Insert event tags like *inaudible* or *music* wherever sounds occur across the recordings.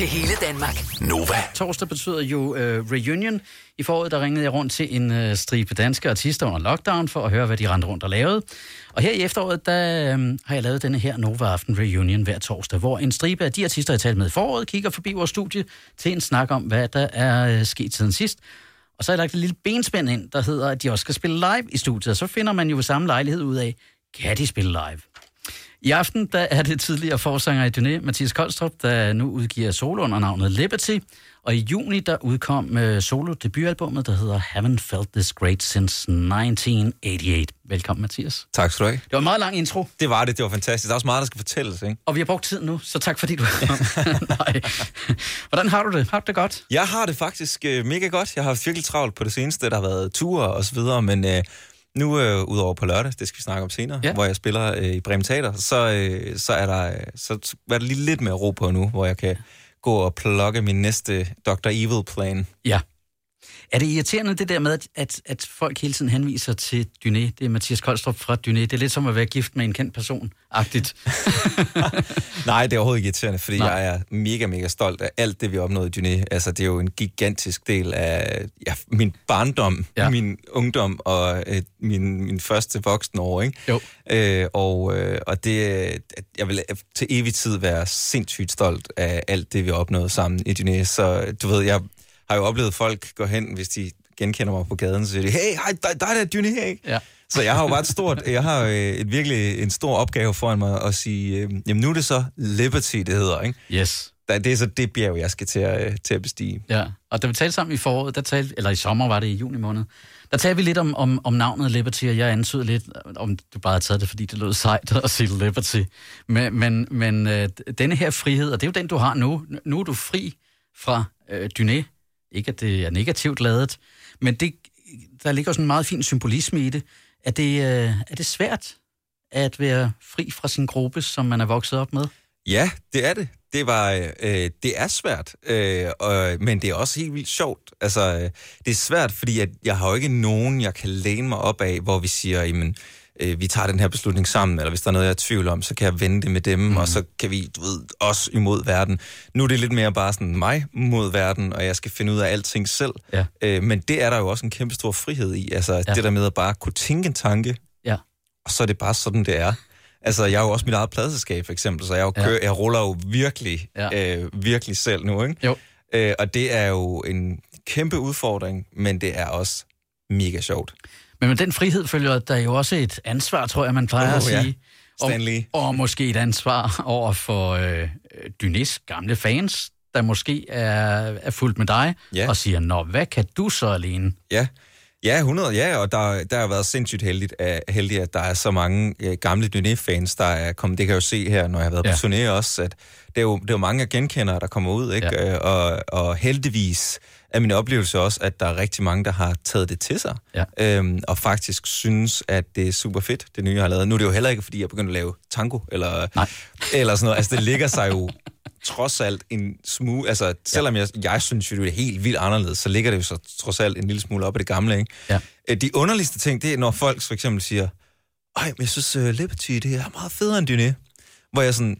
til hele Danmark. Nova. Torsdag betyder jo uh, reunion. I foråret der ringede jeg rundt til en uh, stribe danske artister under lockdown for at høre, hvad de rendte rundt og lavede. Og her i efteråret, der um, har jeg lavet denne her Nova Aften Reunion hver torsdag, hvor en stribe af de artister, jeg talt med i foråret, kigger forbi vores studie til en snak om, hvad der er uh, sket siden sidst. Og så har jeg lagt et lille benspænd ind, der hedder, at de også skal spille live i studiet. Og så finder man jo ved samme lejlighed ud af, kan de spille live? I aften der er det tidligere forsanger i Dyné, Mathias Koldstrup, der nu udgiver solo under navnet Liberty. Og i juni der udkom uh, solo debutalbummet, der hedder Haven't Felt This Great Since 1988. Velkommen, Mathias. Tak skal du have. Det var en meget lang intro, Det var det, det var fantastisk. Der er også meget, der skal fortælles, ikke? og vi har brugt tid nu, så tak fordi du *laughs* Nej. Hvordan har du det? Har du det godt? Jeg har det faktisk øh, mega godt. Jeg har haft virkelig travlt på det seneste. Der har været ture og så videre, men øh, nu øh, udover på lørdag, det skal vi snakke om senere, Ja. hvor jeg spiller øh, i Bremen Teater, så, øh, så er der øh, så er der lige lidt mere ro på nu, hvor jeg kan gå og plukke min næste Dr. Evil-plan. Ja. Er det irriterende det der med, at, at, folk hele tiden henviser til Dyné? Det er Mathias Koldstrup fra Dyné. Det er lidt som at være gift med en kendt person-agtigt. *laughs* Nej, det er overhovedet ikke irriterende, fordi Nej. Jeg er mega, mega stolt af alt det, vi opnået i Dyné. Altså, det er jo en gigantisk del af ja, min barndom, Ja. min ungdom og øh, min, min første voksne år, ikke? Jo. Øh, og, øh, og det, jeg vil til evig tid være sindssygt stolt af alt det, vi opnået sammen i Dyné. Så du ved, jeg har jo oplevet folk gå hen, hvis de genkender mig på gaden, så siger de, hey, hej, dig, dig der er Dyné, ikke? Ja. Så jeg har jo bare et stort, jeg har øh, et virkelig en stor opgave foran mig at sige, øh, jamen nu er det så Liberty, det hedder, ikke? Yes. Der- Det er så det bjerg, jeg skal til at, øh, til at bestige. Ja, og da vi talte sammen i foråret, der talte, eller i sommer var det i juni måned, der talte vi lidt om, om, om navnet Liberty, og jeg antydede lidt, om du bare havde taget det, fordi det lød sejt *laughs* at sige Liberty. Men, men, men øh, denne her frihed, og det er jo den, du har nu. Nu er du fri fra øh, Dyné. Ikke, at det er negativt lavet, men det, der ligger sådan en meget fin symbolisme i det. Er det, øh, er det svært at være fri fra sin gruppe, som man er vokset op med? Ja, det er det. Det, var, øh, det er svært, øh, og, men det er også helt vildt sjovt. Altså, øh, det er svært, fordi at jeg har jo ikke nogen, jeg kan læne mig op af, hvor vi siger, jamen, øh, vi tager den her beslutning sammen, eller hvis der er noget, jeg er i tvivl om, så kan jeg vende det med dem, mm. og så kan vi, du ved, os imod verden. Nu er det lidt mere bare sådan mig mod verden, og jeg skal finde ud af alting selv. Ja. Øh, men det er der jo også en kæmpe stor frihed i. Altså, Ja. ja. det der med at bare kunne tænke en tanke, Ja. og så er det bare sådan, det er. Altså, jeg er jo også mit eget pladselskab, for eksempel, så jeg, jo Ja. kø- jeg ruller jo virkelig, Ja. ja. øh, virkelig selv nu, ikke? Jo. Øh, og det er jo en kæmpe udfordring, men det er også mega sjovt. Men med den frihed følger der jo også et ansvar, tror jeg, man plejer Åh, at ja. sige. Stan Lee. Og, og måske et ansvar *laughs* over for øh, Dynés gamle fans, der måske er, er fuldt med dig, Ja. og siger, nå, hvad kan du så alene? Ja. Ja, 100, ja, og der, der har været sindssygt heldigt, at, heldigt, at der er så mange øh, gamle Dyné-fans, der er kommet. Det kan jeg jo se her, når jeg har været Ja. ja. på turné også, at det er, jo, det er jo mange, jeg genkender, der kommer ud, ikke? Ja. Ja. Og, og heldigvis er min oplevelse også, at der er rigtig mange, der har taget det til sig, Ja. øhm, og faktisk synes, at det er super fedt, det nye, jeg har lavet. Nu er det jo heller ikke, fordi jeg er begyndt at lave tango, eller, Nej. eller sådan noget. Altså, det ligger sig jo trods alt en smule... Altså, selvom jeg, jeg synes jo, det er helt vildt anderledes, så ligger det jo så trods alt en lille smule op i det gamle, ikke? Ja. Øh, De underligste ting, det er, når folk for eksempel siger, ej, men jeg synes, uh, Liberty, det er meget federe end Dyné. Hvor jeg sådan,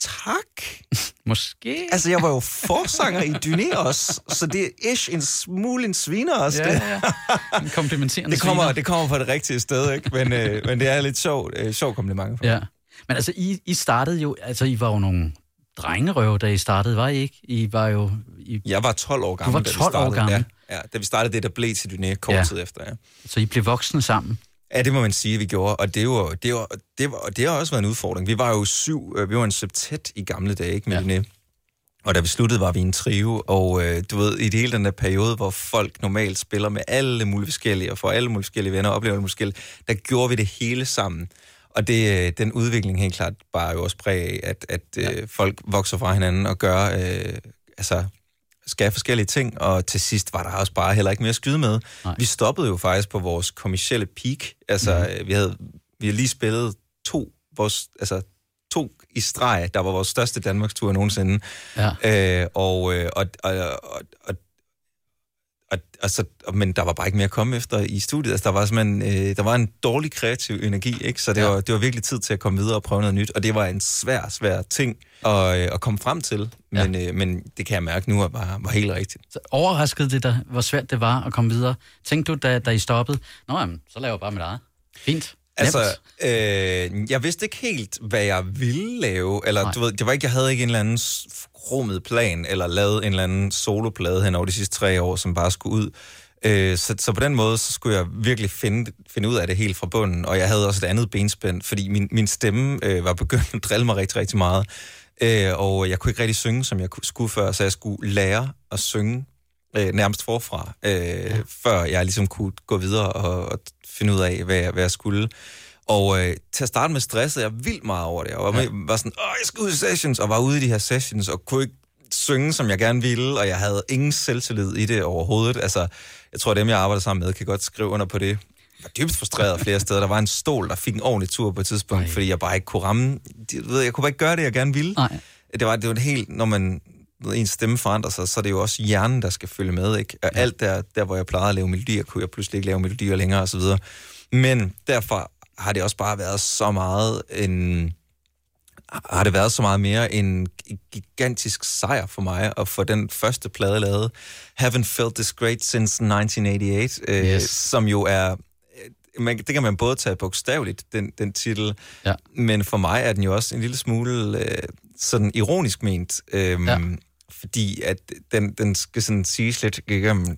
tak. *laughs* Måske? Altså, jeg var jo forsanger i Dyné også, så det er ish en smule en sviner også. ja, det. ja. En komplimenterende Det kommer, sviner. det kommer fra det rigtige sted, ikke? Men, øh, men det er lidt sjovt, øh, sjov kompliment. For Ja. Men altså, I, I startede jo, altså, I var jo nogle drengerøve, da I startede, var I ikke? I var jo... I, Jeg var 12 år gammel, var da vi 12 år startede. gammel? Ja, ja, da vi startede det, der blev til Dyné kort ja. tid efter, ja. så I blev voksne sammen. Ja, det må man sige, vi gjorde, og det var, det var, det var, det har også været en udfordring. Vi var jo syv, øh, vi var en septet i gamle dage, ikke, med Ja. ja. Og da vi sluttede, var vi en trio, og øh, du ved, i det hele den der periode, hvor folk normalt spiller med alle mulige forskellige, og får alle mulige forskellige venner, og oplever det forskellige, der gjorde vi det hele sammen. Og det, øh, den udvikling helt klart bare jo også præg af, at, at øh, folk vokser fra hinanden og gør, øh, altså, skal forskellige ting, og til sidst var der også bare heller ikke mere at skyde med. Nej. Vi stoppede jo faktisk på vores kommercielle peak. Altså, mm. vi havde vi havde lige spillet to, vores, altså, to i streg, der var vores største Danmarkstur nogensinde. Ja. Øh, og, øh, og, og, og, og, og, altså, men der var bare ikke mere at komme efter i studiet. Altså, der var simpelthen, øh, der var en dårlig kreativ energi, ikke? Så det, ja. var, det var virkelig tid til at komme videre og prøve noget nyt. Og det var en svær, svær ting at, øh, at komme frem til. Men, ja. øh, men det kan jeg mærke nu, at var, var helt rigtigt. Så overraskede det dig, hvor svært det var at komme videre? Tænkte du, da, da I stoppede, nå jamen, så laver jeg bare mit eget. Fint. Altså, øh, jeg vidste ikke helt, hvad jeg ville lave, eller Nej. du ved, det var ikke, jeg havde ikke en eller anden rummet plan, eller lavet en eller anden soloplade hen over de sidste tre år, som bare skulle ud. Øh, så, så på den måde, så skulle jeg virkelig finde, finde ud af det helt fra bunden, og jeg havde også et andet benspænd, fordi min, min stemme øh, var begyndt at drille mig rigtig, rigtig meget, øh, og jeg kunne ikke rigtig synge, som jeg skulle før, så jeg skulle lære at synge øh, nærmest forfra, øh, ja. før jeg ligesom kunne gå videre og, og finde ud af, hvad jeg, hvad jeg skulle. Og øh, til at starte med stressede jeg vildt meget over det. Jeg var, ja. var sådan, åh, jeg skal ud i sessions, og var ude i de her sessions, og kunne ikke synge, som jeg gerne ville, og jeg havde ingen selvtillid i det overhovedet. Altså, jeg tror, at dem, jeg arbejder sammen med, kan godt skrive under på det. Jeg var dybt frustreret flere steder. Der var en stol, der fik en ordentlig tur på et tidspunkt, Nej. fordi jeg bare ikke kunne ramme... Jeg, ved, jeg kunne bare ikke gøre det, jeg gerne ville. Nej. Det var, det var helt... Når man ens stemme forandrer sig, så er det jo også hjernen, der skal følge med, ikke? Og ja. alt der, der, hvor jeg plejede at lave melodier, kunne jeg pludselig ikke lave melodier længere, og så videre. Men derfor har det også bare været så meget en har det været så meget mere en gigantisk sejr for mig at få den første plade lavet. Haven't Felt This Great Since 1988, øh, yes. som jo er... Øh, man, det kan man både tage bogstaveligt, den, den titel, ja. men for mig er den jo også en lille smule øh, sådan ironisk ment. Øh, ja fordi at den, den skal sådan siges lidt igennem.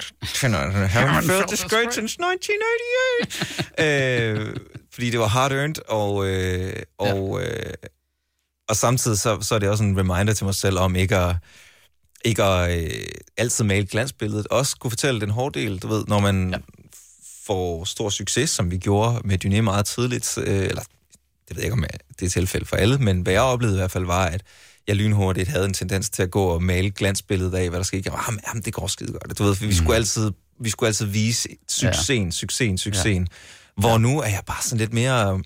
Haven't felt this great since 1988. øh, fordi det var hard earned, og, øh, og, ja. øh, og samtidig så, så er det også en reminder til mig selv om ikke at, ikke at øh, altid male glansbilledet. Også kunne fortælle den hårde del, du ved, når man ja. får stor succes, som vi gjorde med Dyné meget tidligt, øh, eller det ved jeg ikke, om det er tilfælde for alle, men hvad jeg oplevede i hvert fald var, at jeg lynhurtigt havde en tendens til at gå og male glansbilledet af, hvad der skete. Jeg var, ah, jamen, det går skide godt. Du ved, vi, skulle altid, vi skulle altid vise succesen, succesen, succesen. Ja. Hvor nu er jeg bare sådan lidt mere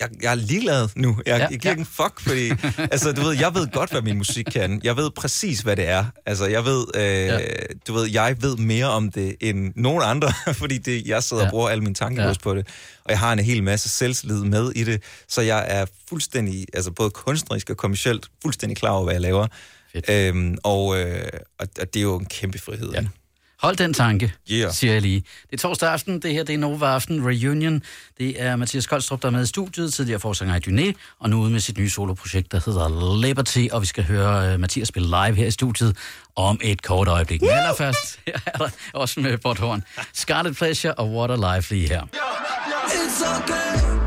jeg, jeg er ligeglad nu. Jeg, ja, jeg giver ja. en fuck, fordi *laughs* altså, du ved, jeg ved godt, hvad min musik kan. Jeg ved præcis, hvad det er. Altså, jeg ved, øh, ja. du ved, jeg ved mere om det end nogen andre, *laughs* fordi det, jeg sidder ja. og bruger al min tankegods ja. på det. Og jeg har en hel masse selvslid med i det, så jeg er fuldstændig, altså både kunstnerisk og kommercielt, fuldstændig klar over, hvad jeg laver. Øhm, og, øh, og, og det er jo en kæmpe frihed. Ja. Hold den tanke, yeah. siger jeg lige. Det er torsdag aften, det her det er Nova Aften Reunion. Det er Mathias Koldstrup, der er med i studiet, tidligere forsanger i Dyné, og nu ude med sit nye soloprojekt, der hedder Liberty, og vi skal høre uh, Mathias spille live her i studiet om et kort øjeblik. Men allerførst, *laughs* her er der også med Bort Scarlet Pleasure og What a Life lige her. It's okay.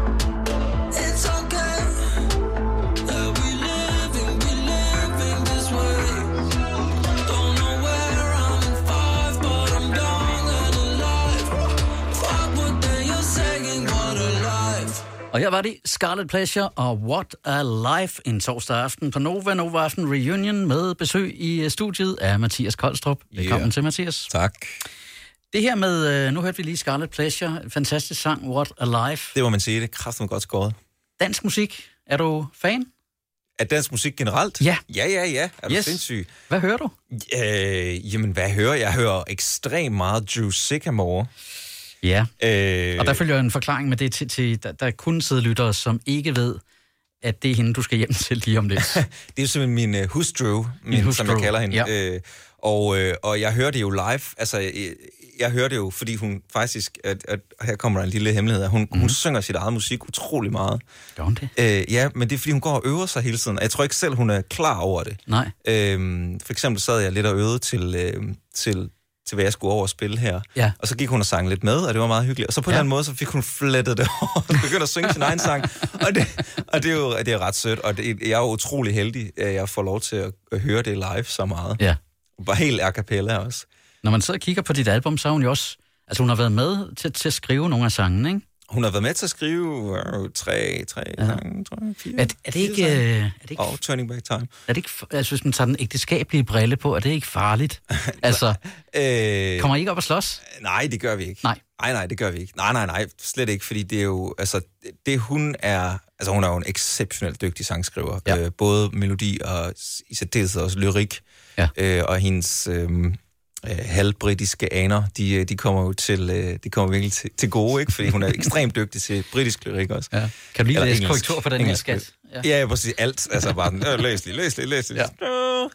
Og her var det Scarlet Pleasure og What a Life en torsdag aften på Nova, Nova Aften Reunion med besøg i øh, studiet af Mathias Koldstrup. Velkommen yeah. til, Mathias. Tak. Det her med, øh, nu hørte vi lige Scarlet Pleasure, fantastisk sang, What a Life. Det må man sige, det er kraftigt godt skåret. Dansk musik, er du fan? Af dansk musik generelt? Ja. Ja, ja, ja. Er du yes. sindssyg? Hvad hører du? Øh, jamen, hvad hører jeg? Jeg hører ekstremt meget Drew Sycamore. Ja, øh, og der følger en forklaring med det til, til der, der kun sidder lyttere, som ikke ved, at det er hende, du skal hjem til lige om lidt. *laughs* det er simpelthen min uh, hustru, min, hustru, som jeg kalder hende. Ja. Øh, og, øh, og jeg hører det jo live. Altså, jeg, jeg hører det jo, fordi hun faktisk, at, at her kommer der en lille hemmelighed, hun, mm. hun mhm. synger sit eget musik utrolig meget. Gør hun det? Øh, ja, men det er, fordi hun går og øver sig hele tiden. Jeg tror ikke selv, hun er klar over det. Nej. Øh, for eksempel sad jeg lidt og øvede til, øh, til til hvad jeg skulle over og spille her. Ja. Og så gik hun og sang lidt med, og det var meget hyggeligt. Og så på ja. den måde, så fik hun flettet det over, og begyndte at synge sin egen sang. Og det, og det er jo det er ret sødt, og det, jeg er jo utrolig heldig, at jeg får lov til at, at høre det live så meget. Ja. Bare helt a cappella også. Når man sidder og kigger på dit album, så har hun jo også... Altså hun har været med til, til at skrive nogle af sangene, ikke? Hun har været med til at skrive øh, tre, tre ja. sange, tror jeg, fire. Er, er, det ikke, øh, er det ikke... Og Turning Back Time. Er det ikke, altså, hvis man tager den ægteskabelige brille på, er det ikke farligt? *laughs* altså, øh, kommer I ikke op og slås? Nej, det gør vi ikke. Nej. Nej, nej, det gør vi ikke. Nej, nej, nej, slet ikke, fordi det er jo, altså, det hun er, altså hun er jo en exceptionelt dygtig sangskriver. Ja. Øh, både melodi og i særdeleshed også lyrik. Ja. Øh, og hendes, øh, øh, halvbritiske aner, de, øh, de kommer jo til, øh, de kommer virkelig til, til gode, ikke? fordi hun er *laughs* ekstremt dygtig til britisk lyrik også. Ja. Kan du lige læse korrektur på den engelsk, her skat? Ja, ja præcis. Alt. Altså bare den, øh, læs lige, læs lige, læs lige. Ja.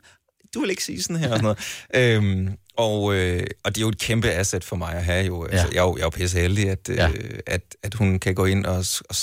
Du vil ikke sige sådan her og sådan noget. øhm, og, øh, og det er jo et kæmpe asset for mig at have jo. Altså, Jeg er jo, jeg er jo pisse heldig, at, ja. øh, at, at hun kan gå ind og, og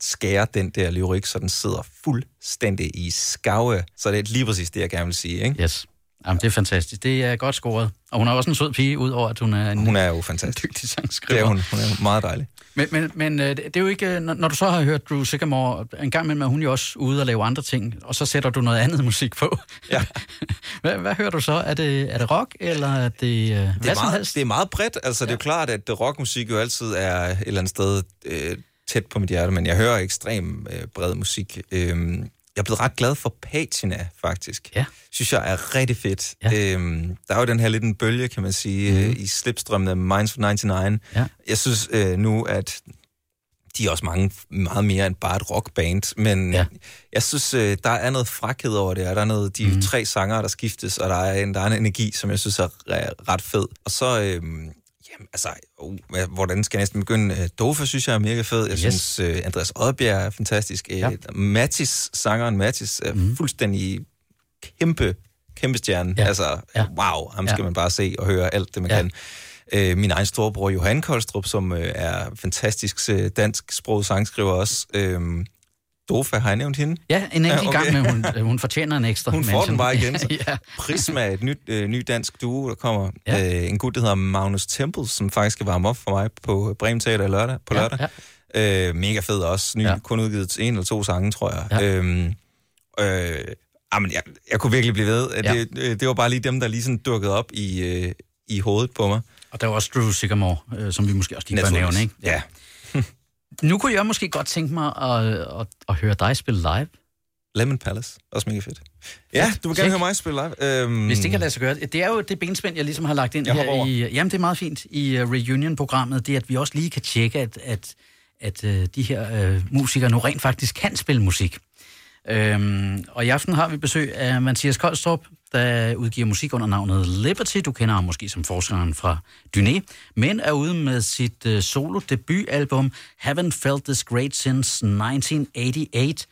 skære den der lyrik, så den sidder fuldstændig i skave. Så det er lige præcis det, jeg gerne vil sige. Ikke? Yes. Jamen, det er fantastisk. Det er godt scoret. Og hun er også en sød pige, udover at hun er en, hun er jo fantastisk. *laughs* dygtig sangskriver. Det er hun. Hun er meget dejlig. Men, men, men øh, det er jo ikke... Øh, når du så har hørt Drew Sycamore, en gang imellem er hun jo også ude og lave andre ting, og så sætter du noget andet *laughs* musik på. Ja. *laughs* hvad, hvad hører du så? Er det, er det rock, eller er det, det er hvad meget, Det er meget bredt. Altså, ja. det er jo klart, at rockmusik jo altid er et eller andet sted øh, tæt på mit hjerte, men jeg hører ekstrem øh, bred musik. Øh, jeg er blevet ret glad for Patina, faktisk. Ja. Synes jeg er rigtig fedt. Ja. Øhm, der er jo den her lidt en bølge, kan man sige, mm. øh, i slipstrømmen af Minds for 99. Ja. Jeg synes øh, nu, at de er også mange, meget mere end bare et rockband, men ja. jeg synes, øh, der er noget frakhed over det, og der er noget, de mm. tre sanger, der skiftes, og der er, en, der er en energi, som jeg synes er ret fed. Og så, øh, Jamen, altså, uh, hvordan skal jeg næsten begynde? Øh, Dofa synes jeg er mega fed. Jeg yes. synes, uh, Andreas Oddbjerg er fantastisk. Ja. Mattis, sangeren Mattis, er mm. fuldstændig kæmpe, kæmpe stjerne. Ja. Altså, ja. wow, ham skal ja. man bare se og høre alt det, man ja. kan. Uh, min egen storebror Johan Koldstrup, som uh, er fantastisk uh, dansk sproget sangskriver også. Uh, Dofa, har jeg nævnt hende? Ja, en enkelt ja, okay. gang, men hun, øh, hun fortjener en ekstra. *laughs* Hun får den bare igen. Så. *laughs* ja. Prisma, et nyt, øh, ny dansk duo, der kommer. Ja. Øh, en gut, der hedder Magnus Temple, som faktisk skal varme op for mig på Bremen Teater lørdag, på lørdag. Ja, ja. Øh, mega fed også. Ny, ja. kun udgivet en eller to sange, tror jeg. Ja. Øhm, øh, jamen, jeg, jeg kunne virkelig blive ved. Ja. Det, øh, det var bare lige dem, der lige sådan dukkede op i, øh, i hovedet på mig. Og der var også Drew Sycamore, øh, som vi måske også lige bør nævne, ikke? Ja. Nu kunne jeg måske godt tænke mig at, at, at høre dig spille live. Lemon Palace. Også mega fedt. Ja, du vil gerne høre mig spille live. Øhm... Hvis det kan lade sig gøre. Det er jo det benspænd, jeg ligesom har lagt ind jeg her i... Jamen, det er meget fint i uh, Reunion-programmet. Det er, at vi også lige kan tjekke, at, at, at uh, de her uh, musikere nu rent faktisk kan spille musik. Øhm, og i aften har vi besøg af Mathias Koldstrup, der udgiver musik under navnet Liberty. Du kender ham måske som forskeren fra Dyné, men er ude med sit øh, uh, solo-debutalbum Haven't Felt This Great Since 1988.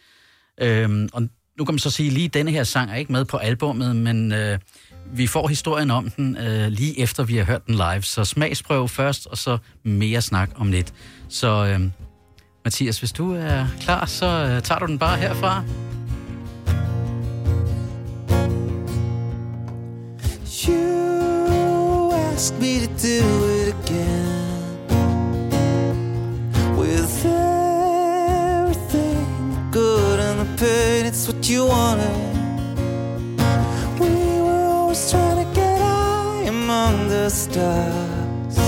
Øhm, og nu kan man så sige, lige denne her sang er ikke med på albummet, men øh, vi får historien om den øh, lige efter vi har hørt den live. Så smagsprøv først, og så mere snak om lidt. Så øh, Mathias, hvis du er klar, så øh, tager du den bare herfra. Asked me to do it again with everything good and the pain. It's what you wanted. We were always trying to get high among the stars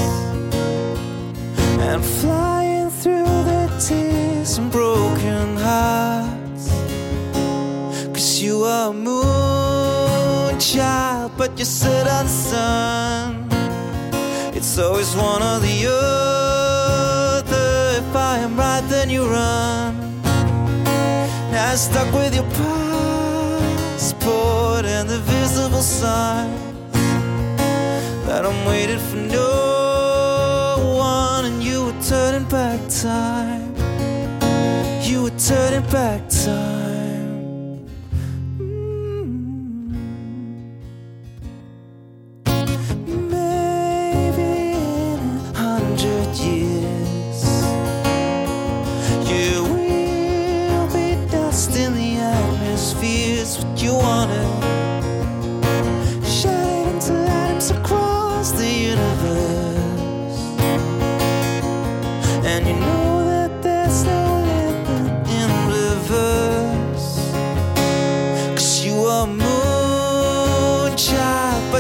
and flying through the tears and broken hearts. Cause you are a moon child but you sit on the sun. It's always one or the other. If I am right, then you run. Now I'm stuck with your passport and the visible signs that I'm waiting for no one, and you were turning back time. You were turning back time.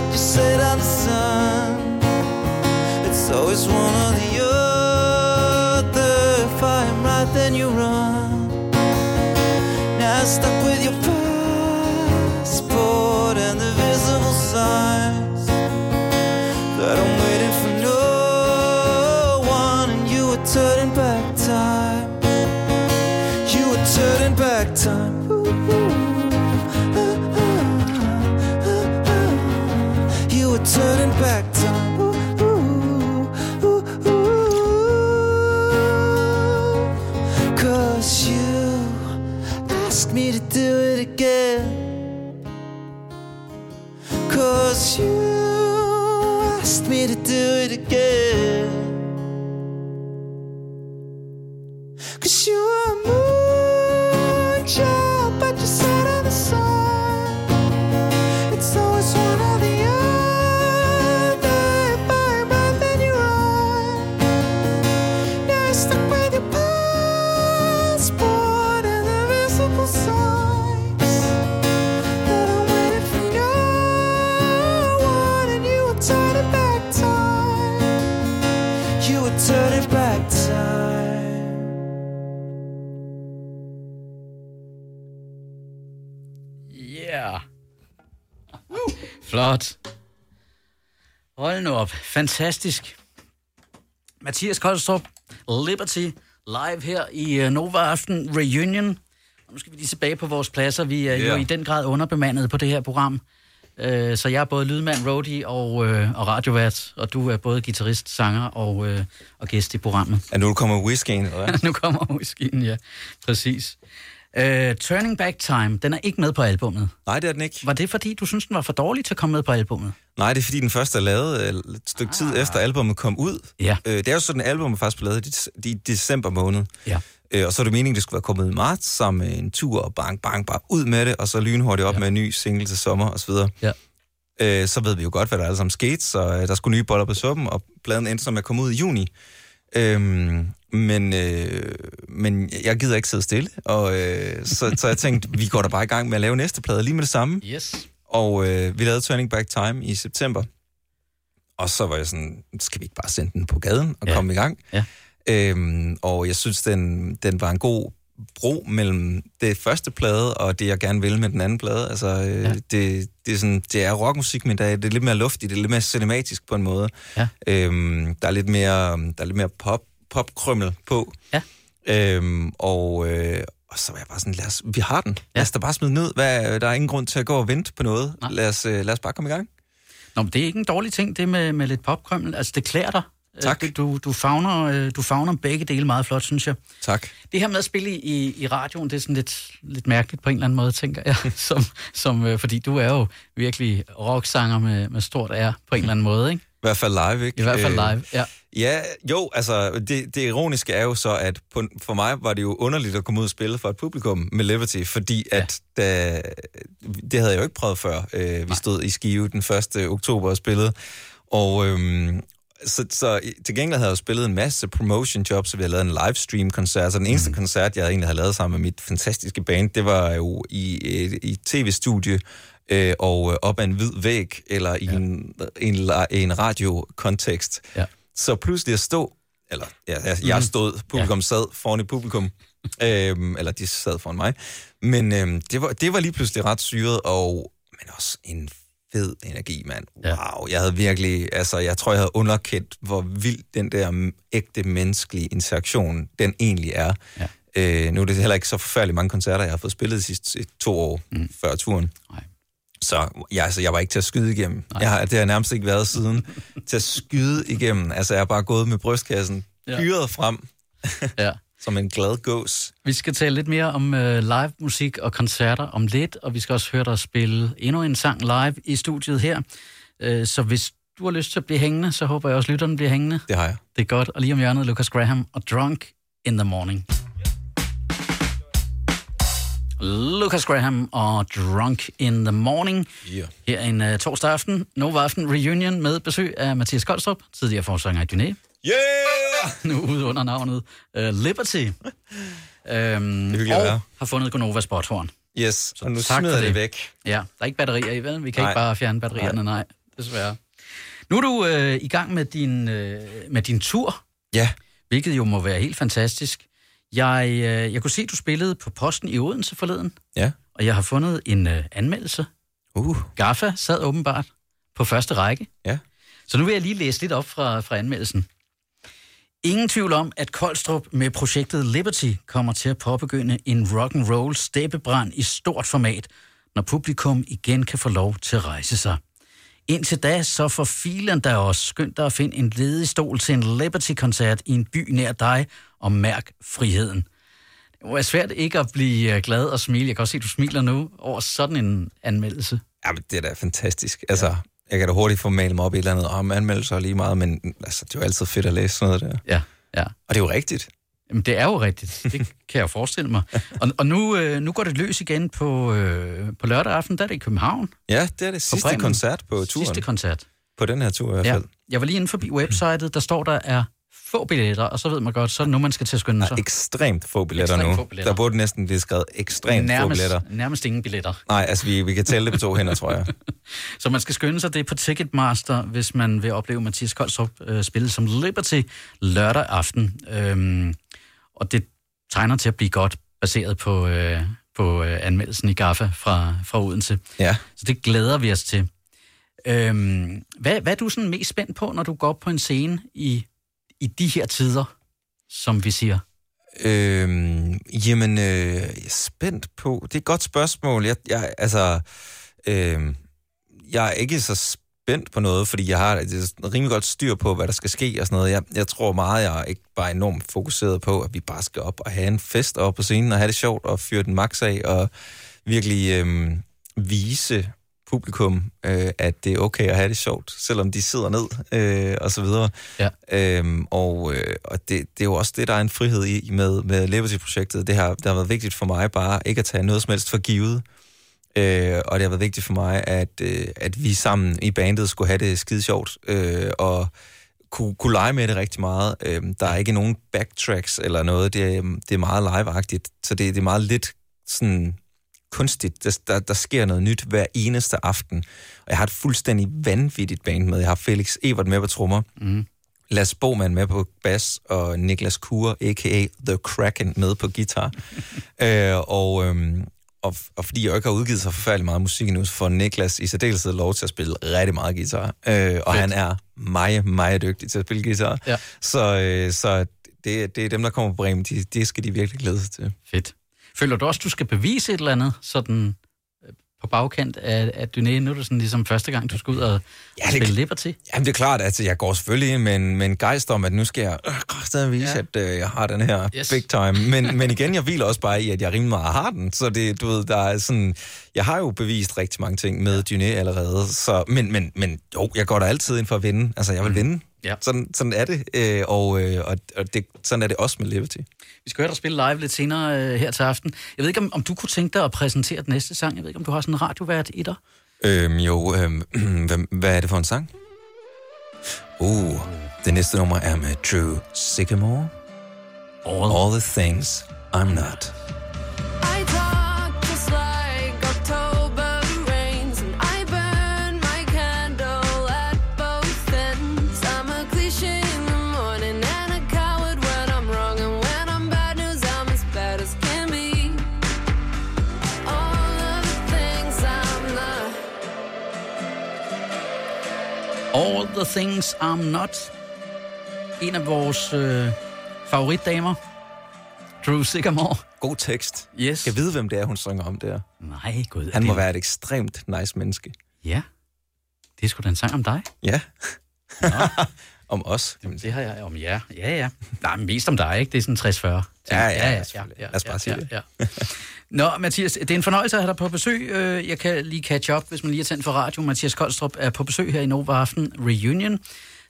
what you said on the sun. It's always one or the other. If I am right, then you run. Now I'm stuck with your. picture Flot. Hold nu op. Fantastisk. Mathias Koldstrup, Liberty, live her i uh, Nova Aften Reunion. Og nu skal vi lige tilbage på vores pladser. Vi er yeah. jo i den grad underbemandet på det her program. Uh, så jeg er både lydmand, roadie og, uh, og radiovært, og du er både guitarist, sanger og, uh, og gæst i programmet. Er nu kommer whiskyen, eller hvad? *laughs* nu kommer whiskyen, ja. Præcis. Uh, Turning Back Time, den er ikke med på albummet. Nej, det er den ikke. Var det fordi, du synes, den var for dårlig til at komme med på albummet? Nej, det er fordi, den første er lavet øh, et stykke tid efter albumet kom ud. Ja. Øh, det er jo sådan, at albumet faktisk blev lavet i, i december måned. Ja. Øh, og så er det meningen, det skulle være kommet i marts sammen med en tur, og bang, bang, bare ud med det, og så lynhurtigt op ja. med en ny single til sommer, og så videre. Ja. Øh, så ved vi jo godt, hvad der alle sammen skete, så der skulle nye boller på suppen, og pladen endte som at komme ud i juni. Øhm, men, øh, men jeg gider ikke sidde stille, og øh, så, så jeg tænkte, vi går da bare i gang med at lave næste plade lige med det samme. Yes. Og øh, vi lavede Turning Back Time i september. Og så var jeg sådan, skal vi ikke bare sende den på gaden og Ja. komme i gang? Ja. Øhm, og jeg synes, den, den var en god bro mellem det første plade og det, jeg gerne vil med den anden plade. Altså, øh, Ja. ja. det, det, er sådan, det er rockmusik, men det er, det er lidt mere luftigt, det er lidt mere cinematisk på en måde. Ja. Øhm, der er lidt mere, der er lidt mere pop, popkrømmel på. Ja. Øhm, og, øh, og så var jeg bare sådan, lad os, vi har den. Lad os da bare smide ud. Hvad, der er ingen grund til at gå og vente på noget. Nej. Lad os, øh, lad os bare komme i gang. Nå, men det er ikke en dårlig ting, det med, med lidt popkrømmel. Altså, det klæder dig. Tak. Øh, Du, du, fagner, øh, du fagner begge dele meget flot, synes jeg. Tak. Det her med at spille i, i radioen, det er sådan lidt, lidt mærkeligt på en eller anden måde, tænker jeg. *laughs* Som, som, øh, fordi du er jo virkelig rocksanger med, med stort R på en eller anden måde, ikke? I hvert fald live, ikke? I hvert fald live, ja. Ja, jo, altså, det, det ironiske er jo så, at på, for mig var det jo underligt at komme ud og spille for et publikum med Liberty, fordi Ja. at da, det havde jeg jo ikke prøvet før. Øh, vi stod i Skive den 1. oktober og spillede, og øhm, så, så til gengæld havde jeg jo spillet en masse promotion jobs, så vi havde lavet en livestream-koncert, så den eneste mm. koncert, jeg egentlig havde lavet sammen med mit fantastiske band, det var jo i et i tv-studie, øh, og øh, op ad en hvid væg, eller i ja. en, en, en radiokontekst. Ja. Så pludselig at stå, eller ja, jeg, jeg stod, publikum sad foran et publikum, øhm, eller de sad foran mig, men øhm, det, var, det var lige pludselig ret syret, og men også en fed energi, mand. Wow, jeg havde virkelig, altså jeg tror, jeg havde underkendt, hvor vild den der ægte menneskelige interaktion, den egentlig er. Ja. Øh, nu er det heller ikke så forfærdeligt mange koncerter, jeg har fået spillet de sidste to år mm. før turen. Nej. Så ja, altså, jeg var ikke til at skyde igennem. Jeg har, det har jeg nærmest ikke været siden til at skyde igennem. Altså, jeg har bare gået med brystkassen Ja. hyret frem ja. *laughs* som en glad gås. Vi skal tale lidt mere om øh, live musik og koncerter om lidt, og vi skal også høre dig spille endnu en sang live i studiet her. Øh, så hvis du har lyst til at blive hængende, så håber jeg også, at lytterne bliver hængende. Det har jeg. Det er godt. Og lige om hjørnet, Lucas Graham og Drunk in the Morning. Lucas Graham og Drunk in the Morning. Yeah. Her en uh, torsdag aften, Nova Aften Reunion med besøg af Mathias Koldstrup, tidligere forsanger i Dyné, Yeah! nu ude under navnet uh, Liberty. Øhm, at og være. har fundet Gonova Spothorn. Yes, og nu smider det det. væk. Ja, der er ikke batterier i, vel? Vi kan Nej. ikke bare fjerne batterierne, nej, desværre. Nu er du øh, i gang med din, øh, med din tur, Ja, hvilket jo må være helt fantastisk. Jeg, øh, jeg kunne se, at du spillede på posten i Odense forleden, ja. og jeg har fundet en øh, anmeldelse. Uh, Gaffa sad åbenbart på første række. ja. Så nu vil jeg lige læse lidt op fra, fra anmeldelsen. Ingen tvivl om, at Koldstrup med projektet Liberty kommer til at påbegynde en rock and roll steppebrand i stort format, når publikum igen kan få lov til at rejse sig. Indtil da, så får filen der også skyndt dig at finde en ledig stol til en Liberty-koncert i en by nær dig, og mærk friheden. Det er svært ikke at blive øh, glad og smile. Jeg kan også se, at du smiler nu over sådan en anmeldelse. Jamen, det er da fantastisk. Altså, ja. jeg kan da hurtigt få malet mig op i et eller andet om anmeldelser lige meget, men altså, det er jo altid fedt at læse sådan noget der. Ja, ja. Og det er jo rigtigt. Jamen, det er jo rigtigt. Det kan jeg forestille mig. *laughs* Og, og nu, øh, nu går det løs igen på, øh, på lørdag aften. Der er det i København. Ja, det er det sidste Bremen. koncert på turen. Sidste koncert. På den her tur i hvert Ja. fald. Jeg var lige inde forbi websitet. Der står, der er få billetter, og så ved man godt, så er det nu, man skal til at skynde Der sig. er ekstremt få billetter Ekstremt nu. få billetter. Der burde næsten blive skrevet ekstremt få nærmest, billetter. nærmest ingen billetter. Nej, altså vi, vi kan tælle det på to hænder, tror jeg. *laughs* Så man skal skynde sig det er på Ticketmaster, hvis man vil opleve Mathias Koldstrup øh, spille som Liberty lørdag aften. Øhm, og det tegner til at blive godt baseret på, øh, på øh, anmeldelsen i Gaffa fra, fra Odense. Ja. Så det glæder vi os til. Øhm, hvad, hvad er du sådan mest spændt på, når du går op på en scene i, i de her tider, som vi siger? Øhm, jamen, øh, jeg er spændt på... Det er et godt spørgsmål. Jeg, jeg, altså, øh, jeg er ikke så spændt på noget, fordi jeg har et rimelig godt styr på, hvad der skal ske og sådan noget. Jeg, jeg tror meget, jeg er ikke bare enormt fokuseret på, at vi bare skal op og have en fest op på scenen og have det sjovt og fyre den max af og virkelig øh, vise publikum, øh, at det er okay at have det sjovt, selvom de sidder ned øh, og så videre. Ja. Øhm, og øh, og det, det er jo også det, der er en frihed i med, med Liberty-projektet. Det har, det har været vigtigt for mig bare ikke at tage noget som helst for givet. Øh, og det har været vigtigt for mig, at, øh, at vi sammen i bandet skulle have det skide sjovt, øh, og kunne, kunne lege med det rigtig meget. Øh, der er ikke nogen backtracks eller noget. Det er, det er meget live-agtigt, så det, det er meget lidt sådan kunstigt. Der, der, der sker noget nyt hver eneste aften. Og jeg har et fuldstændig vanvittigt band med. Jeg har Felix Evert med på trommer. Mm. Lasse Bogman med på bas, og Niklas Kure, a.k.a. The Kraken, med på guitar. *laughs* øh, og, øhm, og, og fordi jeg ikke har udgivet så forfærdelig meget musik endnu, så får Niklas i særdeleshed lov til at spille rigtig meget guitar. Øh, og Fedt. han er meget, meget dygtig til at spille guitar. Ja. Så, øh, så det, det er dem, der kommer på Bremen, de, det skal de virkelig glæde sig til. Fedt. Føler du også, du skal bevise et eller andet, sådan øh, på bagkant af, af Dyné? Nu er det sådan ligesom første gang, du skal ud og, Ja, det- spille Liberty. Jamen, det er klart, at jeg går selvfølgelig med en, med en gejst om, at nu skal jeg øh, vise, Ja. ja. at øh, jeg har den her Yes. big time. Men, men igen, jeg hviler også bare i, at jeg rimelig meget har den. Så det, du ved, der er sådan... Jeg har jo bevist rigtig mange ting med Dyné allerede. Så, men, men, men jo, jeg går der altid ind for at vinde. Altså, jeg vil vinde. Ja. Sådan, sådan er det. Øh, og øh, og, og det, sådan er det også med Liberty. Vi skal høre dig spille live lidt senere øh, her til aften. Jeg ved ikke, om, om du kunne tænke dig at præsentere den næste sang. Jeg ved ikke, om du har sådan en radiovært i dig. Øhm, jo, øhm, *clears throat* hvad, hvad er det for en sang? Uh, det næste nummer er med Drew Sycamore. All. All the things I'm not. The things I'm not. En af vores øh, favoritdamer. Drew Sycamore. God tekst. Yes. Jeg vide, hvem det er, hun synger om der. Nej, gud. Han må det, være et ekstremt nice menneske. Ja. Det er sgu da en sang om dig. Ja. *laughs* om os, sige. Det har jeg om jer. Ja, ja. Nej, mest om dig, ikke? Det er sådan 60-40. Ja, ja, ja, selvfølgelig. Lad os bare sige det. ja, ja. Nå, Mathias, det er en fornøjelse at have dig på besøg. Øh, Jeg kan lige catch up, hvis man lige er tændt for radio. Mathias Koldstrup er på besøg her i Nova Aften Reunion.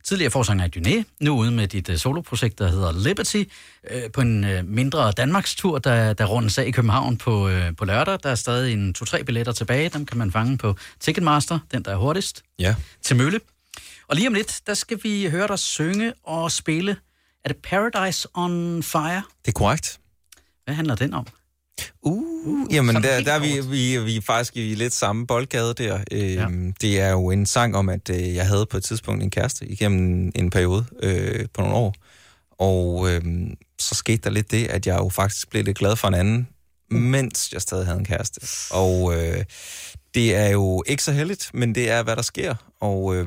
Tidligere forsanger i Dyné, nu ude med dit uh, soloprojekt, der hedder Liberty, øh, på en uh, mindre Danmarkstur, der, der rundes af i København på, uh, på lørdag. Der er stadig en to-tre billetter tilbage, dem kan man fange på Ticketmaster, den der er hurtigst, Ja. til Mølle. Og lige om lidt, der skal vi høre dig synge og spille. Er det Paradise on Fire? Det er korrekt. Hvad handler den om? Uh, jamen, sådan der, der er vi, vi, vi er faktisk i lidt samme boldgade der. Øhm, Ja. ja. Det er jo en sang om, at øh, jeg havde på et tidspunkt en kæreste igennem en periode øh, på nogle år. Og øh, så skete der lidt det, at jeg jo faktisk blev lidt glad for en anden, mens jeg stadig havde en kæreste. Og øh, det er jo ikke så heldigt, men det er, hvad der sker. Og, øh,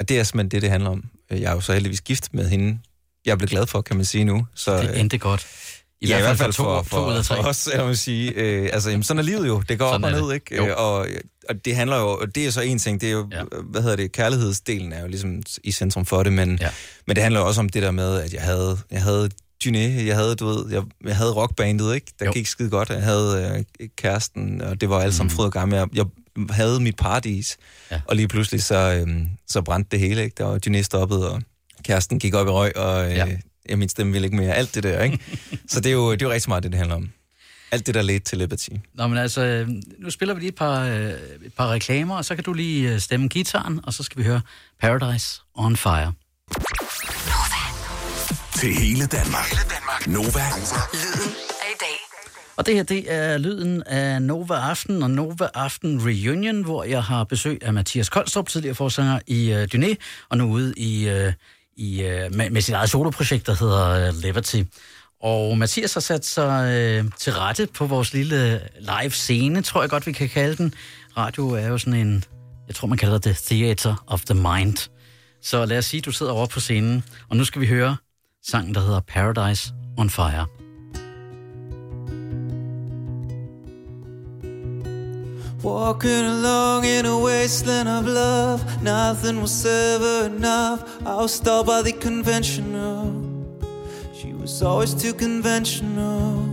og det er simpelthen det, det handler om. Jeg er jo så heldigvis gift med hende. Jeg blev glad for, kan man sige nu. Så, Det øh, endte godt. I ja, i hvert fald to, for, to ud for, af tre. for os, jeg vil sige. Øh, altså, jamen, sådan er livet jo. Det går Sådan op og ned, ikke? Jo. Øh, Og, og det handler jo, og det er så en ting, det er jo, Ja. hvad hedder det, kærlighedsdelen er jo ligesom i centrum for det, men, ja. men det handler jo også om det der med, at jeg havde, jeg havde Dyné, jeg havde, du ved, jeg, jeg havde rockbandet, ikke? Der Jo. gik skide godt. Jeg havde øh, kæresten, og det var alt sammen mm. fryd og gammel. Jeg, jeg havde mit paradis, Ja. og lige pludselig så, øh, så brændte det hele, ikke? Der var Dyné stoppet, og kæresten gik op i røg, og øh, Ja. ja. min stemme ville ikke mere. Alt det der, ikke? *laughs* så det er, jo, det er jo rigtig meget, det det handler om. Alt det, der ledte til Liberty. Nå, men altså, øh, nu spiller vi lige et par, øh, et par reklamer, og så kan du lige øh, stemme gitaren, og så skal vi høre Paradise on Fire. Til hele Danmark. Hele Danmark. Nova. Lyden af i dag. Og det her, det er lyden af Nova Aften og Nova Aften Reunion, hvor jeg har besøg af Mathias Koldstrup, tidligere forsanger i uh, Dyné, og nu ude i, uh, i, uh, med, med sit eget soloprojekt, der hedder uh, Liberty. Og Mathias har sat sig uh, til rette på vores lille live scene, tror jeg godt, vi kan kalde den. Radio er jo sådan en, jeg tror, man kalder det Theater of the Mind. Så lad os sige, at du sidder over på scenen, og nu skal vi høre sangen, der hedder Paradise on Fire. Walking along in a wasteland of love, nothing was ever enough. I was stalled by the conventional. She was always too conventional.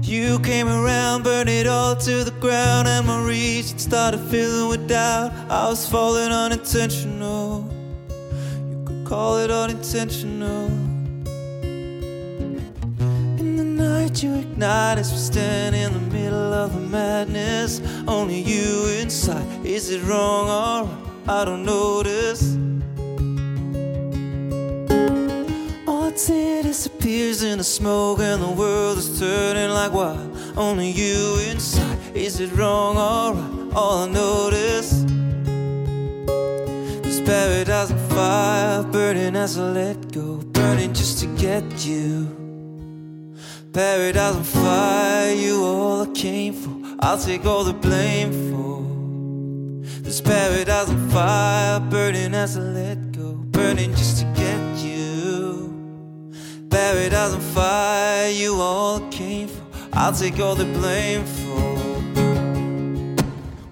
You came around, burned it all to the ground, and my reach started filling with doubt. I was falling unintentional. Call it unintentional. In the night you ignite as we stand in the middle of the madness. Only you inside. Is it wrong or right? I don't notice. It disappears in the smoke and the world is turning like wild. Only you inside. Is it wrong or right? All I notice. Paradise on fire, burning as I let go, burning just to get you. Paradise on fire, you all I came for. I'll take all the blame for. This paradise on fire, burning as I let go, burning just to get you. Paradise on fire, you all I came for. I'll take all the blame for.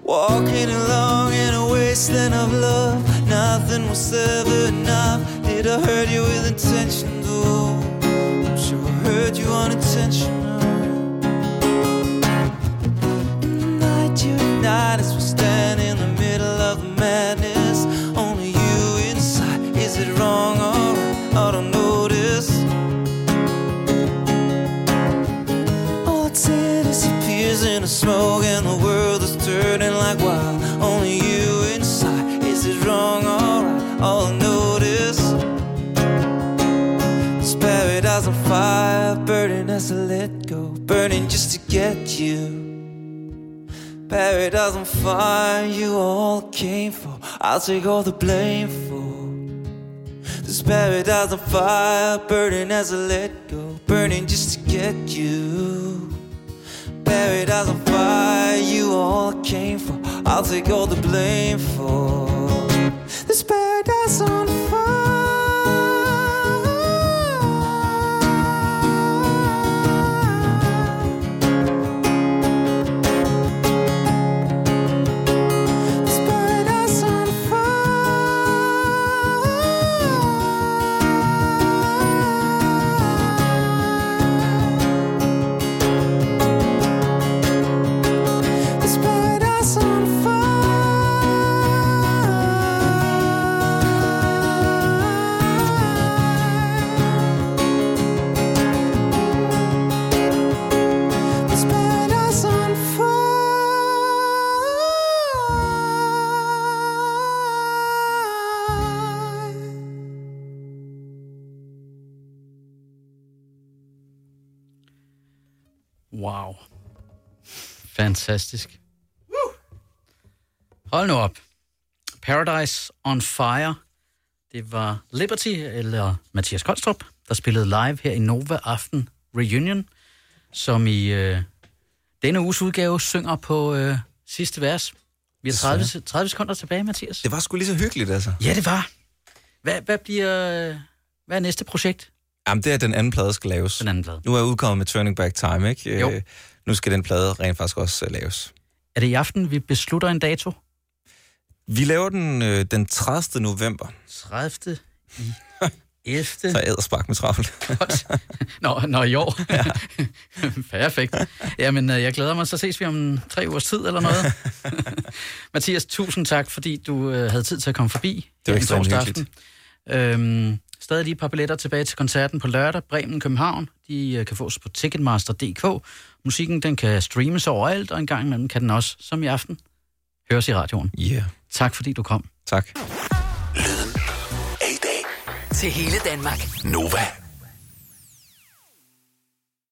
Walking along in a wasteland of love, nothing was ever enough. Did I hurt you with intention, though? I'm sure I hurt you unintentional. In the night you ignite as we stand in the middle of the madness. Get you. Paradise on fire, you all came for. I'll take all the blame for. This paradise on fire, burning as I let go, burning just to get you. Paradise on fire, you all came for. I'll take all the blame for. This paradise on fire. Fantastisk. Hold nu op. Paradise on Fire. Det var Liberty, eller Mathias Koldstrup, der spillede live her i Nova Aften Reunion, som i øh, denne uges udgave synger på øh, sidste vers. Vi har 30, 30 sekunder tilbage, Mathias. Det var sgu lige så hyggeligt, altså. Ja, det var. Hvad, hvad bliver... øh, Hvad er næste projekt? Jamen, det er, den anden plade skal laves. Den anden plade. Nu er jeg udkommet med Turning Back Time, ikke? Jo. Øh, nu skal den plade rent faktisk også uh, laves. Er det i aften, vi beslutter en dato? Vi laver den øh, den 30. november, 30. i *laughs* 11. så er spark med travlt. Godt. Nå, nå, år. Ja. *laughs* Perfekt. Jamen, øh, jeg glæder mig. Så ses vi om tre ugers tid eller noget. *laughs* Mathias, tusind tak, fordi du øh, havde tid til at komme forbi. Det var ekstremt hyggeligt. Øhm, stadig lige et par billetter tilbage til koncerten på lørdag. Bremen, København. De øh, kan fås på Ticketmaster.dk. Musikken den kan streames overalt, og en gang imellem kan den også, som i aften, høres i radioen. Ja, yeah. Tak fordi du kom. tak. Lyden af i dag. Til hele Danmark. Nova